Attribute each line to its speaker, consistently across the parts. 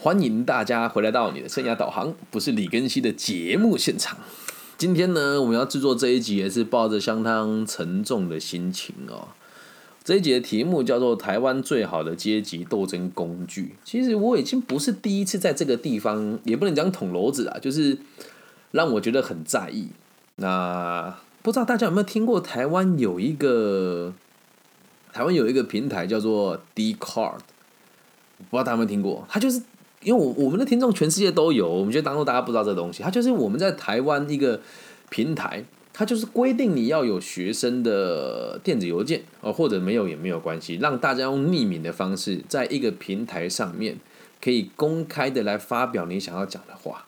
Speaker 1: 欢迎大家回来到你的生涯导航，不是李根熙的节目现场。今天呢，我们要制作这一集也是抱着相当沉重的心情哦。这一集的题目叫做《台湾最好的阶级斗争工具》。其实我已经不是第一次在这个地方，也不能讲捅娄子啊，就是让我觉得很在意。那不知道大家有没有听过台湾有一个台湾有一个平台叫做 D Card，不知道大家有没有听过？它就是因为我我们的听众全世界都有，我们就当做大家不知道这东西。它就是我们在台湾一个平台，它就是规定你要有学生的电子邮件哦，或者没有也没有关系，让大家用匿名的方式，在一个平台上面可以公开的来发表你想要讲的话。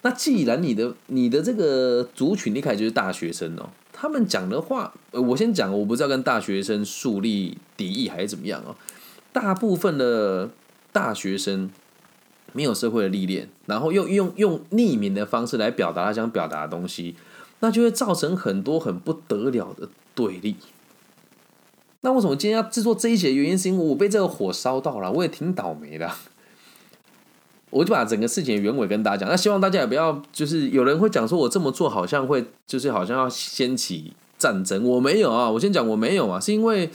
Speaker 1: 那既然你的你的这个族群一开始就是大学生哦，他们讲的话，呃，我先讲，我不知道跟大学生树立敌意还是怎么样哦。大部分的大学生没有社会的历练，然后又用用匿名的方式来表达他想表达的东西，那就会造成很多很不得了的对立。那为什么今天要制作这一节？原因是因为我被这个火烧到了，我也挺倒霉的。我就把整个事情原委跟大家讲，那希望大家也不要，就是有人会讲说我这么做好像会，就是好像要掀起战争，我没有啊，我先讲我没有啊，是因为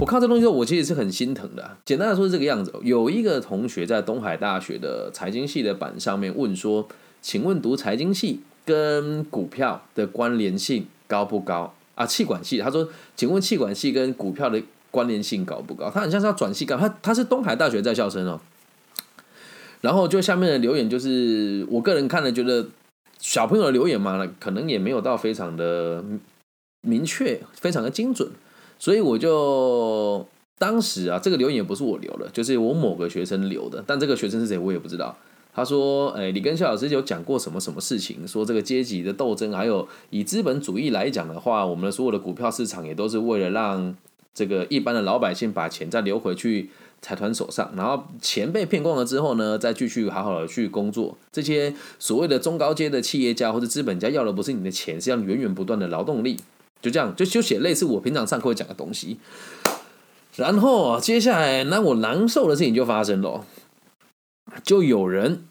Speaker 1: 我看这东西后，我其实是很心疼的。简单的说是这个样子，有一个同学在东海大学的财经系的板上面问说，请问读财经系跟股票的关联性高不高啊？气管系，他说，请问气管系跟股票的关联性高不高？他很像是要转系干，他他是东海大学在校生哦。然后就下面的留言，就是我个人看了觉得小朋友的留言嘛，可能也没有到非常的明确，非常的精准，所以我就当时啊，这个留言也不是我留的，就是我某个学生留的，但这个学生是谁我也不知道。他说：“哎，你跟肖老师有讲过什么什么事情？说这个阶级的斗争，还有以资本主义来讲的话，我们的所有的股票市场也都是为了让这个一般的老百姓把钱再流回去。”财团手上，然后钱被骗光了之后呢，再继续好好的去工作。这些所谓的中高阶的企业家或者资本家要的不是你的钱，是要源源不断的劳动力。就这样，就就写类似我平常上课会讲的东西。然后接下来，那我难受的事情就发生了，就有人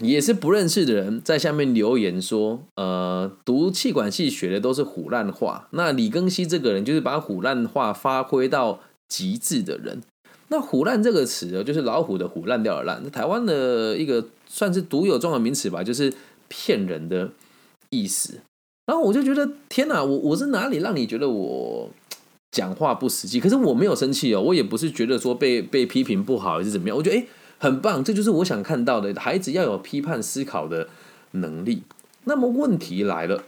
Speaker 1: 也是不认识的人在下面留言说：“呃，读气管系学的都是虎烂话。”那李庚希这个人就是把虎烂话发挥到极致的人。那“虎烂”这个词呢，就是老虎的虎，烂掉的烂。台湾的一个算是独有状的名词吧，就是骗人的意思。然后我就觉得，天哪，我我是哪里让你觉得我讲话不实际？可是我没有生气哦，我也不是觉得说被被批评不好还是怎么样。我觉得哎，很棒，这就是我想看到的，孩子要有批判思考的能力。那么问题来了。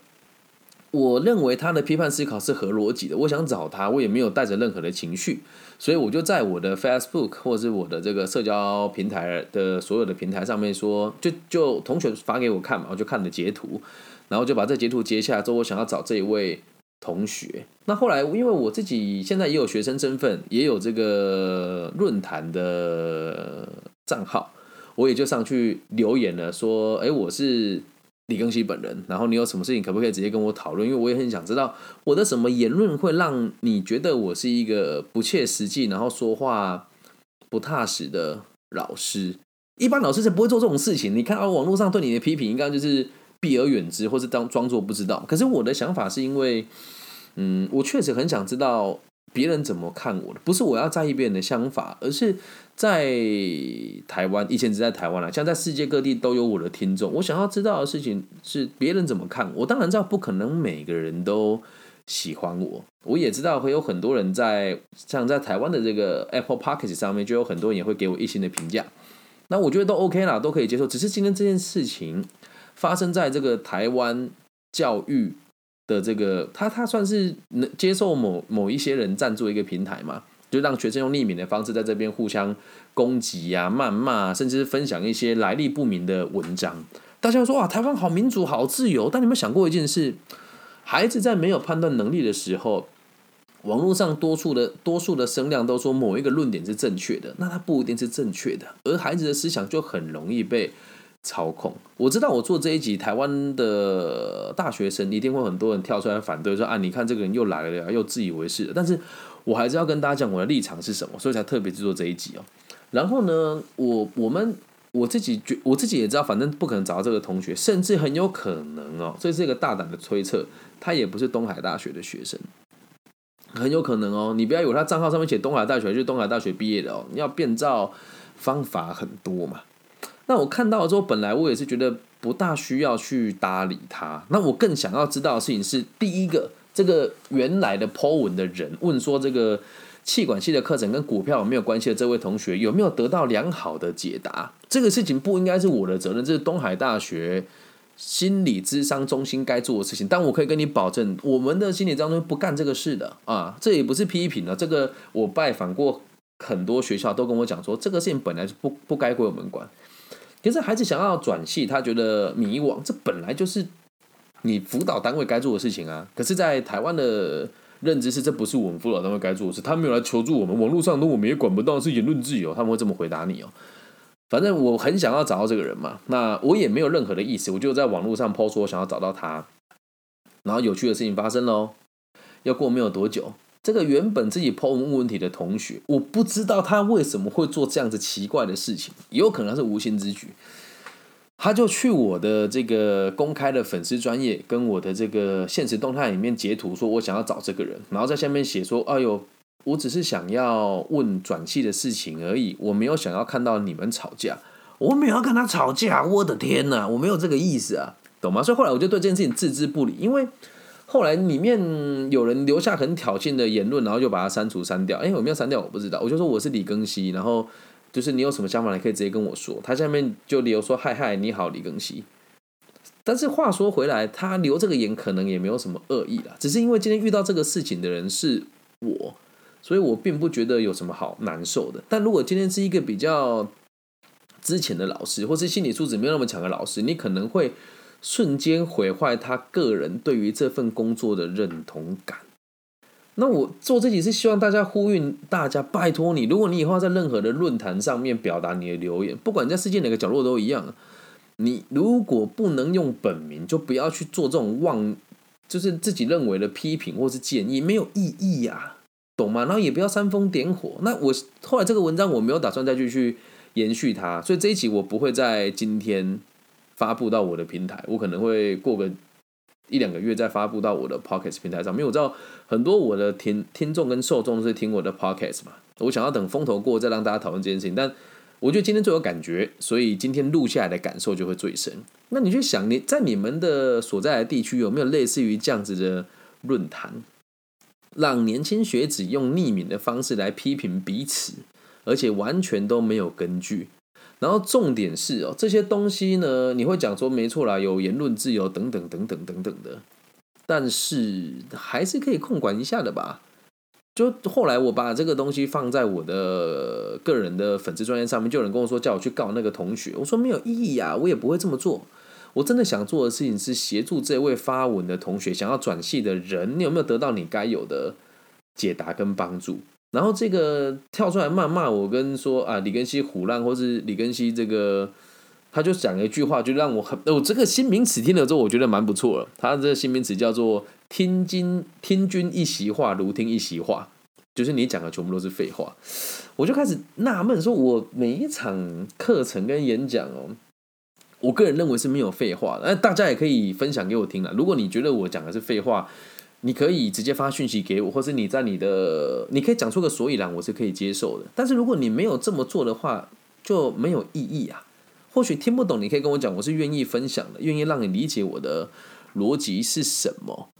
Speaker 1: 我认为他的批判思考是合逻辑的。我想找他，我也没有带着任何的情绪，所以我就在我的 Facebook 或者是我的这个社交平台的所有的平台上面说，就就同学发给我看嘛，我就看了截图，然后就把这截图截下来之后，我想要找这一位同学。那后来因为我自己现在也有学生身份，也有这个论坛的账号，我也就上去留言了，说，哎，我是。李庚希本人，然后你有什么事情可不可以直接跟我讨论？因为我也很想知道我的什么言论会让你觉得我是一个不切实际，然后说话不踏实的老师。一般老师是不会做这种事情。你看到网络上对你的批评，应该就是避而远之，或是当装作不知道。可是我的想法是因为，嗯，我确实很想知道。别人怎么看我的？不是我要在意别人的想法，而是在台湾，以前只在台湾了，像在世界各地都有我的听众。我想要知道的事情是别人怎么看我。当然知道不可能每个人都喜欢我，我也知道会有很多人在像在台湾的这个 Apple p o c k e t 上面，就有很多人也会给我一星的评价。那我觉得都 OK 啦，都可以接受。只是今天这件事情发生在这个台湾教育。的这个，他他算是能接受某某一些人赞助一个平台嘛，就让学生用匿名的方式在这边互相攻击呀、谩骂，甚至是分享一些来历不明的文章。大家说哇，台湾好民主、好自由。但你们想过一件事？孩子在没有判断能力的时候，网络上多数的多数的声量都说某一个论点是正确的，那它不一定是正确的，而孩子的思想就很容易被。操控，我知道我做这一集，台湾的大学生一定会很多人跳出来反对，说啊，你看这个人又来了，又自以为是。但是我还是要跟大家讲我的立场是什么，所以才特别制作这一集哦。然后呢，我我们我自己觉，我自己也知道，反正不可能找到这个同学，甚至很有可能哦，这是一个大胆的推测，他也不是东海大学的学生，很有可能哦。你不要以为他账号上面写东海大学就是东海大学毕业的哦，你要变造方法很多嘛。那我看到了之后，本来我也是觉得不大需要去搭理他。那我更想要知道的事情是，第一个，这个原来的 Po 文的人问说这个。气管系的课程跟股票有没有关系的这位同学有没有得到良好的解答？这个事情不应该是我的责任，这是东海大学心理智商中心该做的事情。但我可以跟你保证，我们的心理当中不干这个事的啊！这也不是批评了，这个我拜访过很多学校，都跟我讲说，这个事情本来是不不该归我们管。可是孩子想要转系，他觉得迷惘，这本来就是你辅导单位该做的事情啊！可是，在台湾的。认知是这不是我们辅导单位该做的事，他没有来求助我们，网络上的我们也管不到，是言论自由，他们会这么回答你哦。反正我很想要找到这个人嘛，那我也没有任何的意思，我就在网络上抛出我想要找到他。然后有趣的事情发生喽，要过没有多久，这个原本自己抛问问题的同学，我不知道他为什么会做这样子奇怪的事情，也有可能是无心之举。他就去我的这个公开的粉丝专业，跟我的这个现实动态里面截图，说我想要找这个人，然后在下面写说：“哎呦，我只是想要问转系的事情而已，我没有想要看到你们吵架，我没有要跟他吵架，我的天哪，我没有这个意思啊，懂吗？”所以后来我就对这件事情置之不理，因为后来里面有人留下很挑衅的言论，然后就把它删除删掉。哎，有没有删掉我不知道，我就说我是李庚希，然后。就是你有什么想法，你可以直接跟我说。他下面就留说：“嗨嗨，你好，李庚希。”但是话说回来，他留这个言可能也没有什么恶意啦，只是因为今天遇到这个事情的人是我，所以我并不觉得有什么好难受的。但如果今天是一个比较之前的老师，或是心理素质没有那么强的老师，你可能会瞬间毁坏他个人对于这份工作的认同感。那我做这集是希望大家呼吁大家，拜托你，如果你以后在任何的论坛上面表达你的留言，不管在世界哪个角落都一样，你如果不能用本名，就不要去做这种妄，就是自己认为的批评或是建议，没有意义呀，懂吗？然后也不要煽风点火。那我后来这个文章我没有打算再继续延续它，所以这一集我不会在今天发布到我的平台，我可能会过个。一两个月再发布到我的 podcast 平台上，因为我知道很多我的听听众跟受众是听我的 podcast 嘛，我想要等风头过再让大家讨论这件事情。但我觉得今天最有感觉，所以今天录下来的感受就会最深。那你去想，你在你们的所在的地区有没有类似于这样子的论坛，让年轻学子用匿名的方式来批评彼此，而且完全都没有根据？然后重点是哦，这些东西呢，你会讲说没错啦，有言论自由等等等等等等的，但是还是可以控管一下的吧。就后来我把这个东西放在我的个人的粉丝专业上面，就有人跟我说叫我去告那个同学，我说没有意义啊，我也不会这么做。我真的想做的事情是协助这位发文的同学，想要转系的人，你有没有得到你该有的解答跟帮助？然后这个跳出来骂骂我，跟说啊李根熙虎烂，或是李根熙这个，他就讲了一句话，就让我很哦这个新名词听了之后，我觉得蛮不错了。他这个新名词叫做“听君听君一席话，如听一席话”，就是你讲的全部都是废话。我就开始纳闷，说我每一场课程跟演讲哦，我个人认为是没有废话的。那大家也可以分享给我听了。如果你觉得我讲的是废话，你可以直接发讯息给我，或是你在你的，你可以讲出个所以然，我是可以接受的。但是如果你没有这么做的话，就没有意义啊。或许听不懂，你可以跟我讲，我是愿意分享的，愿意让你理解我的逻辑是什么。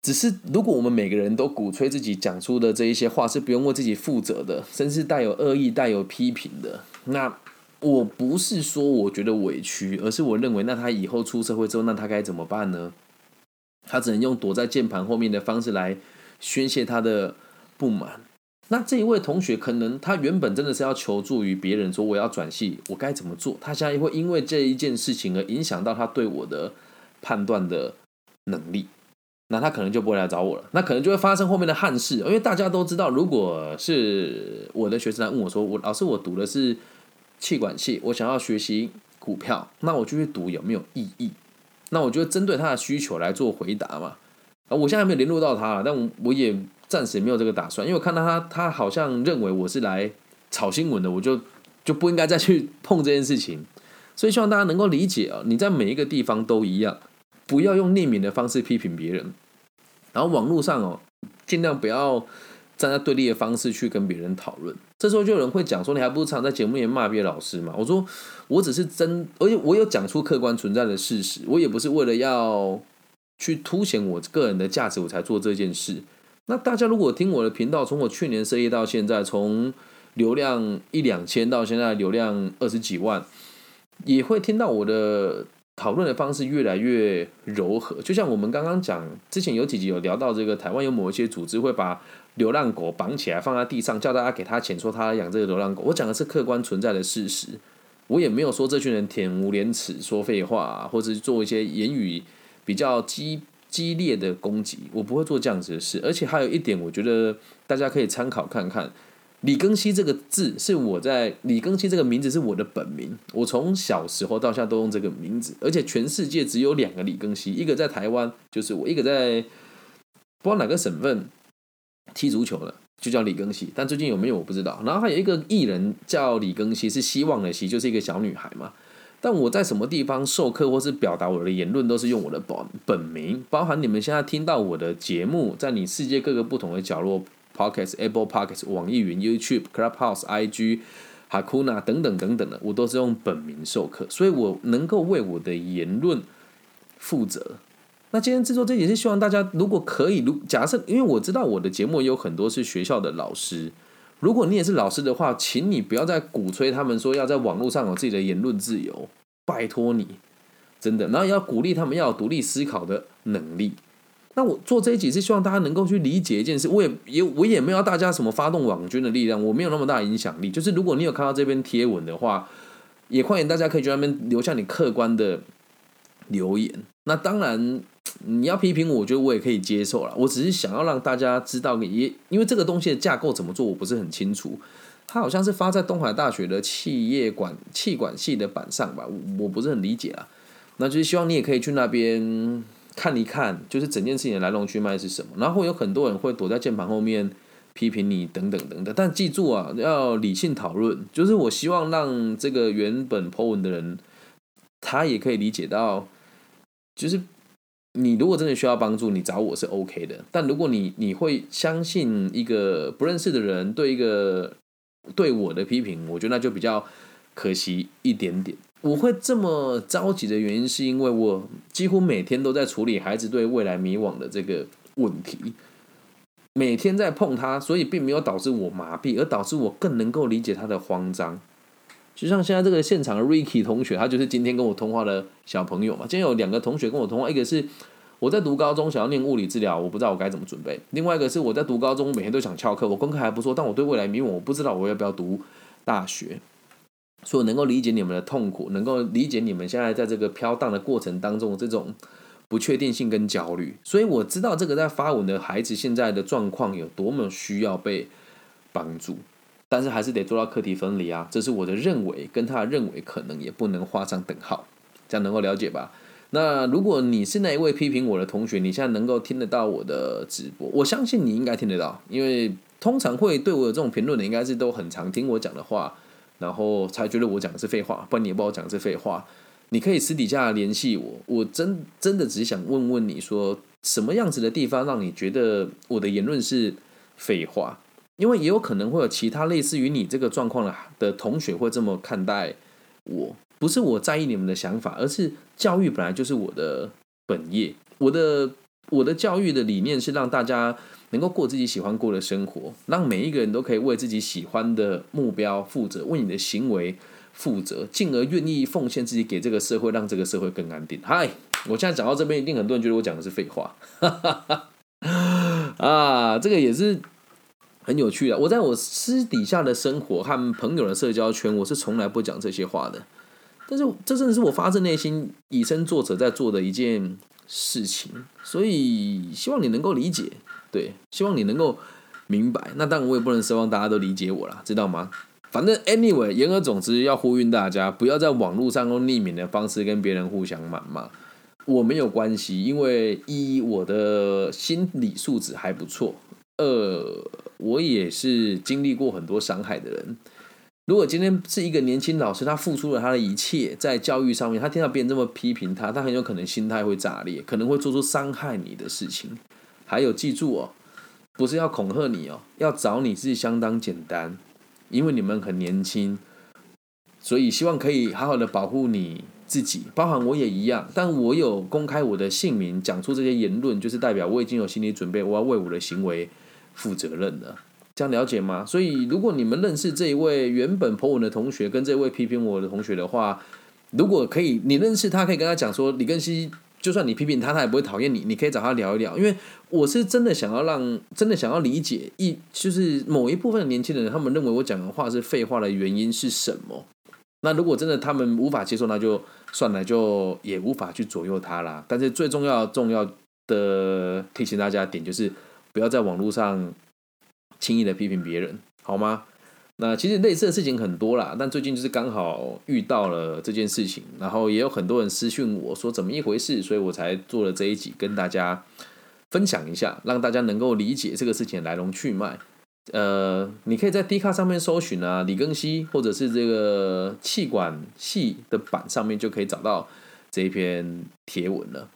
Speaker 1: 只是如果我们每个人都鼓吹自己讲出的这一些话是不用为自己负责的，甚至带有恶意、带有批评的，那我不是说我觉得委屈，而是我认为，那他以后出社会之后，那他该怎么办呢？他只能用躲在键盘后面的方式来宣泄他的不满。那这一位同学可能他原本真的是要求助于别人，说我要转系，我该怎么做？他现在会因为这一件事情而影响到他对我的判断的能力，那他可能就不会来找我了。那可能就会发生后面的憾事，因为大家都知道，如果是我的学生来问我说，我老师我读的是气管系，我想要学习股票，那我就去读有没有意义？那我就针对他的需求来做回答嘛。啊，我现在还没有联络到他，但我我也暂时没有这个打算，因为我看到他，他好像认为我是来炒新闻的，我就就不应该再去碰这件事情。所以希望大家能够理解啊，你在每一个地方都一样，不要用匿名的方式批评别人，然后网络上哦，尽量不要站在对立的方式去跟别人讨论。这时候就有人会讲说，你还不如常在节目里面骂别的老师嘛？我说我只是真，而且我有讲出客观存在的事实，我也不是为了要去凸显我个人的价值我才做这件事。那大家如果听我的频道，从我去年生业到现在，从流量一两千到现在流量二十几万。也会听到我的讨论的方式越来越柔和，就像我们刚刚讲，之前有几集有聊到这个台湾有某一些组织会把流浪狗绑起来放在地上，叫大家给他钱，说他养这个流浪狗。我讲的是客观存在的事实，我也没有说这群人恬无廉耻、说废话，或者是做一些言语比较激激烈的攻击，我不会做这样子的事。而且还有一点，我觉得大家可以参考看看。李庚希这个字是我在李庚希这个名字是我的本名，我从小时候到现在都用这个名字，而且全世界只有两个李庚希，一个在台湾就是我，一个在不知道哪个省份踢足球的，就叫李庚希，但最近有没有我不知道。然后还有一个艺人叫李庚希，是希望的希，就是一个小女孩嘛。但我在什么地方授课或是表达我的言论，都是用我的本本名，包含你们现在听到我的节目，在你世界各个不同的角落。Podcast、Apple Podcast、网易云、YouTube、Clubhouse、IG、Hakuna 等等等等的，我都是用本名授课，所以我能够为我的言论负责。那今天制作这也是希望大家，如果可以，如假设，因为我知道我的节目有很多是学校的老师，如果你也是老师的话，请你不要再鼓吹他们说要在网络上有自己的言论自由，拜托你，真的，然后要鼓励他们要有独立思考的能力。那我做这一集是希望大家能够去理解一件事，我也也我也没有大家什么发动网军的力量，我没有那么大影响力。就是如果你有看到这篇贴文的话，也欢迎大家可以去那边留下你客观的留言。那当然你要批评我，我觉得我也可以接受了。我只是想要让大家知道，也因为这个东西的架构怎么做，我不是很清楚。它好像是发在东海大学的企业管气管系的板上吧，我不是很理解啊。那就是希望你也可以去那边。看一看，就是整件事情的来龙去脉是什么，然后有很多人会躲在键盘后面批评你等等等等，但记住啊，要理性讨论。就是我希望让这个原本 po 文的人，他也可以理解到，就是你如果真的需要帮助，你找我是 OK 的。但如果你你会相信一个不认识的人对一个对我的批评，我觉得那就比较可惜一点点。我会这么着急的原因，是因为我几乎每天都在处理孩子对未来迷惘的这个问题，每天在碰他，所以并没有导致我麻痹，而导致我更能够理解他的慌张。就像现在这个现场的 Ricky 同学，他就是今天跟我通话的小朋友嘛。今天有两个同学跟我通话，一个是我在读高中想要念物理治疗，我不知道我该怎么准备；另外一个是我在读高中每天都想翘课，我功课还不错，但我对未来迷茫，我不知道我要不要读大学。所以能够理解你们的痛苦，能够理解你们现在在这个飘荡的过程当中这种不确定性跟焦虑。所以我知道这个在发文的孩子现在的状况有多么需要被帮助，但是还是得做到课题分离啊。这是我的认为，跟他的认为可能也不能画上等号，这样能够了解吧？那如果你是那一位批评我的同学，你现在能够听得到我的直播，我相信你应该听得到，因为通常会对我有这种评论的，应该是都很常听我讲的话。然后才觉得我讲的是废话，不然你也不好讲的是废话。你可以私底下联系我，我真真的只想问问你说，什么样子的地方让你觉得我的言论是废话？因为也有可能会有其他类似于你这个状况的的同学会这么看待我。不是我在意你们的想法，而是教育本来就是我的本业，我的我的教育的理念是让大家。能够过自己喜欢过的生活，让每一个人都可以为自己喜欢的目标负责，为你的行为负责，进而愿意奉献自己给这个社会，让这个社会更安定。嗨，我现在讲到这边，一定很多人觉得我讲的是废话，啊，这个也是很有趣的。我在我私底下的生活和朋友的社交圈，我是从来不讲这些话的。但是这真的是我发自内心以身作则在做的一件事情，所以希望你能够理解。对，希望你能够明白。那当然，我也不能奢望大家都理解我了，知道吗？反正 anyway，言而总之要呼吁大家，不要在网络上用匿名的方式跟别人互相谩骂。我没有关系，因为一我的心理素质还不错，二我也是经历过很多伤害的人。如果今天是一个年轻老师，他付出了他的一切在教育上面，他听到别人这么批评他，他很有可能心态会炸裂，可能会做出伤害你的事情。还有，记住哦，不是要恐吓你哦，要找你是相当简单，因为你们很年轻，所以希望可以好好的保护你自己，包含我也一样。但我有公开我的姓名，讲出这些言论，就是代表我已经有心理准备，我要为我的行为负责任的。这样了解吗？所以，如果你们认识这一位原本破文的同学，跟这位批评我的同学的话，如果可以，你认识他，可以跟他讲说，李根熙，就算你批评他，他也不会讨厌你。你可以找他聊一聊，因为我是真的想要让，真的想要理解一，就是某一部分的年轻人，他们认为我讲的话是废话的原因是什么？那如果真的他们无法接受，那就算了，就也无法去左右他啦。但是最重要、重要的提醒大家点就是，不要在网络上。轻易的批评别人，好吗？那其实类似的事情很多啦，但最近就是刚好遇到了这件事情，然后也有很多人私讯我说怎么一回事，所以我才做了这一集跟大家分享一下，让大家能够理解这个事情的来龙去脉。呃，你可以在 D 卡上面搜寻啊，李庚希或者是这个气管系的版上面就可以找到这一篇贴文了。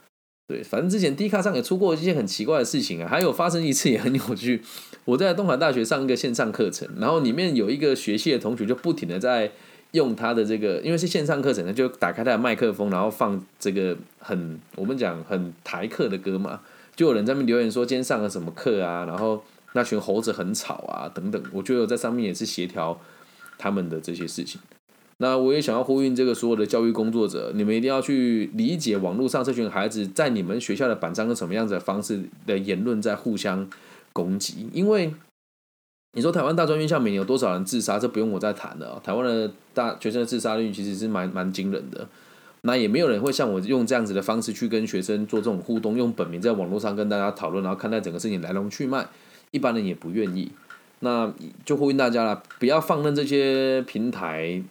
Speaker 1: 对，反正之前 D 卡上也出过一些很奇怪的事情啊，还有发生一次也很有趣。我在东海大学上一个线上课程，然后里面有一个学系的同学就不停的在用他的这个，因为是线上课程，他就打开他的麦克风，然后放这个很我们讲很台客的歌嘛，就有人在那边留言说今天上了什么课啊，然后那群猴子很吵啊等等，我觉得我在上面也是协调他们的这些事情。那我也想要呼吁这个所有的教育工作者，你们一定要去理解网络上这群孩子在你们学校的板上用什么样子的方式的言论在互相攻击。因为你说台湾大专院校每年有多少人自杀，这不用我再谈了。台湾的大学生的自杀率其实是蛮蛮惊人的。那也没有人会像我用这样子的方式去跟学生做这种互动，用本名在网络上跟大家讨论，然后看待整个事情来龙去脉，一般人也不愿意。那就呼吁大家了，不要放任这些平台。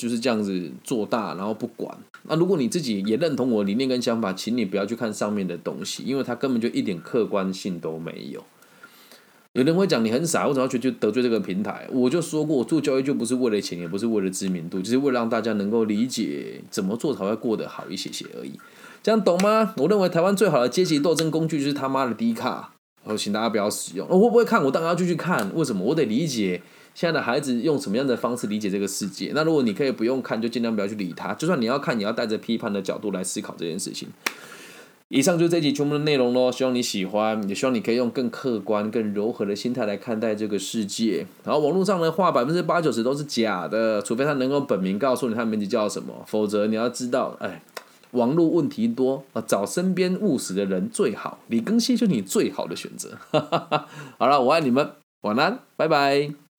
Speaker 1: 就是这样子做大，然后不管。那如果你自己也认同我的理念跟想法，请你不要去看上面的东西，因为它根本就一点客观性都没有。有人会讲你很傻，为什么要去就得罪这个平台？我就说过，我做交易就不是为了钱，也不是为了知名度，就是为了让大家能够理解怎么做才会过得好一些些而已。这样懂吗？我认为台湾最好的阶级斗争工具就是他妈的低卡，我请大家不要使用。我会不会看？我当然要继续看。为什么？我得理解。现在的孩子用什么样的方式理解这个世界？那如果你可以不用看，就尽量不要去理他。就算你要看，你要带着批判的角度来思考这件事情。以上就是这集全部的内容喽，希望你喜欢，也希望你可以用更客观、更柔和的心态来看待这个世界。然后网络上的话，百分之八九十都是假的，除非他能够本名告诉你他名字叫什么，否则你要知道，哎，网络问题多啊，找身边务实的人最好。李庚希就是你最好的选择。好了，我爱你们，晚安，拜拜。